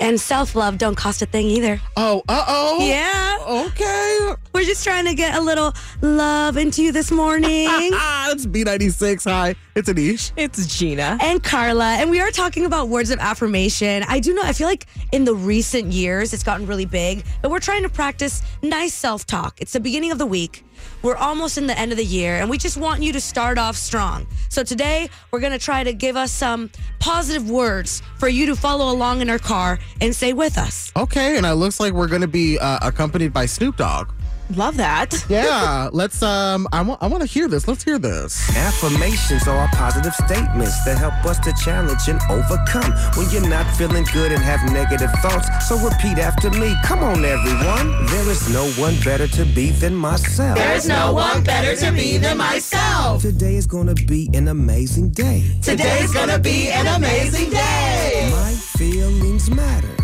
And self love don't cost a thing either. Oh, uh oh. Yeah. Okay. We're just trying to get a little love into you this morning. it's B96. Hi, it's Anish. It's Gina. and Carla, and we are talking about words of affirmation. I do know, I feel like in the recent years it's gotten really big, but we're trying to practice nice self talk. It's the beginning of the week. We're almost in the end of the year, and we just want you to start off strong. So today, we're gonna try to give us some positive words for you to follow along in our car and say with us. Okay, and it looks like we're going to be uh, accompanied by Snoop Dogg. Love that. Yeah, let's. Um, I want. I want to hear this. Let's hear this. Affirmations are positive statements that help us to challenge and overcome when you're not feeling good and have negative thoughts. So repeat after me. Come on, everyone. There is no one better to be than myself. There's no one better to be than myself. Today is gonna be an amazing day. Today is gonna be an amazing day. My feelings matter.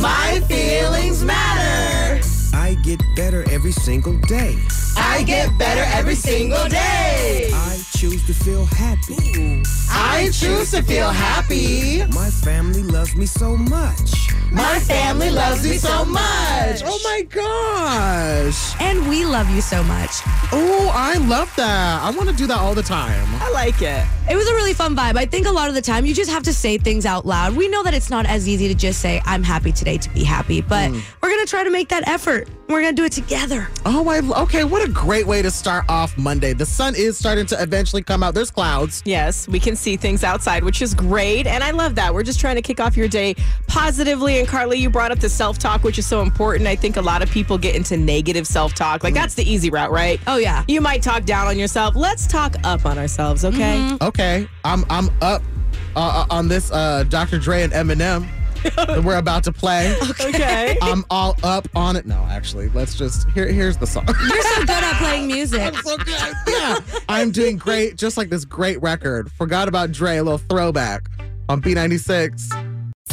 My feelings matter. I get better every single day. I get better every single day. I choose to feel happy. I choose to feel happy. My family loves me so much. My family loves me so much. Oh my gosh. And we love you so much. Oh, I love that. I want to do that all the time. I like it. It was a really fun vibe. I think a lot of the time you just have to say things out loud. We know that it's not as easy to just say, I'm happy today to be happy, but mm. we're going to try to make that effort. We're going to do it together. Oh, I okay. What a great way to start off Monday. The sun is starting to eventually come out. There's clouds. Yes, we can see things outside, which is great. And I love that. We're just trying to kick off your day positively. And Carly, you brought up the self talk, which is so important. I think a lot of people get into negative self talk. Like, that's the easy route, right? Oh, yeah. You might talk down on yourself. Let's talk up on ourselves, okay? Okay, I'm I'm up uh, uh, on this uh, Dr. Dre and Eminem that we're about to play. Okay. I'm all up on it. No, actually, let's just here. Here's the song. You're so good at playing music. I'm so good. Yeah, I'm doing great. Just like this great record. Forgot about Dre. A little throwback on B96.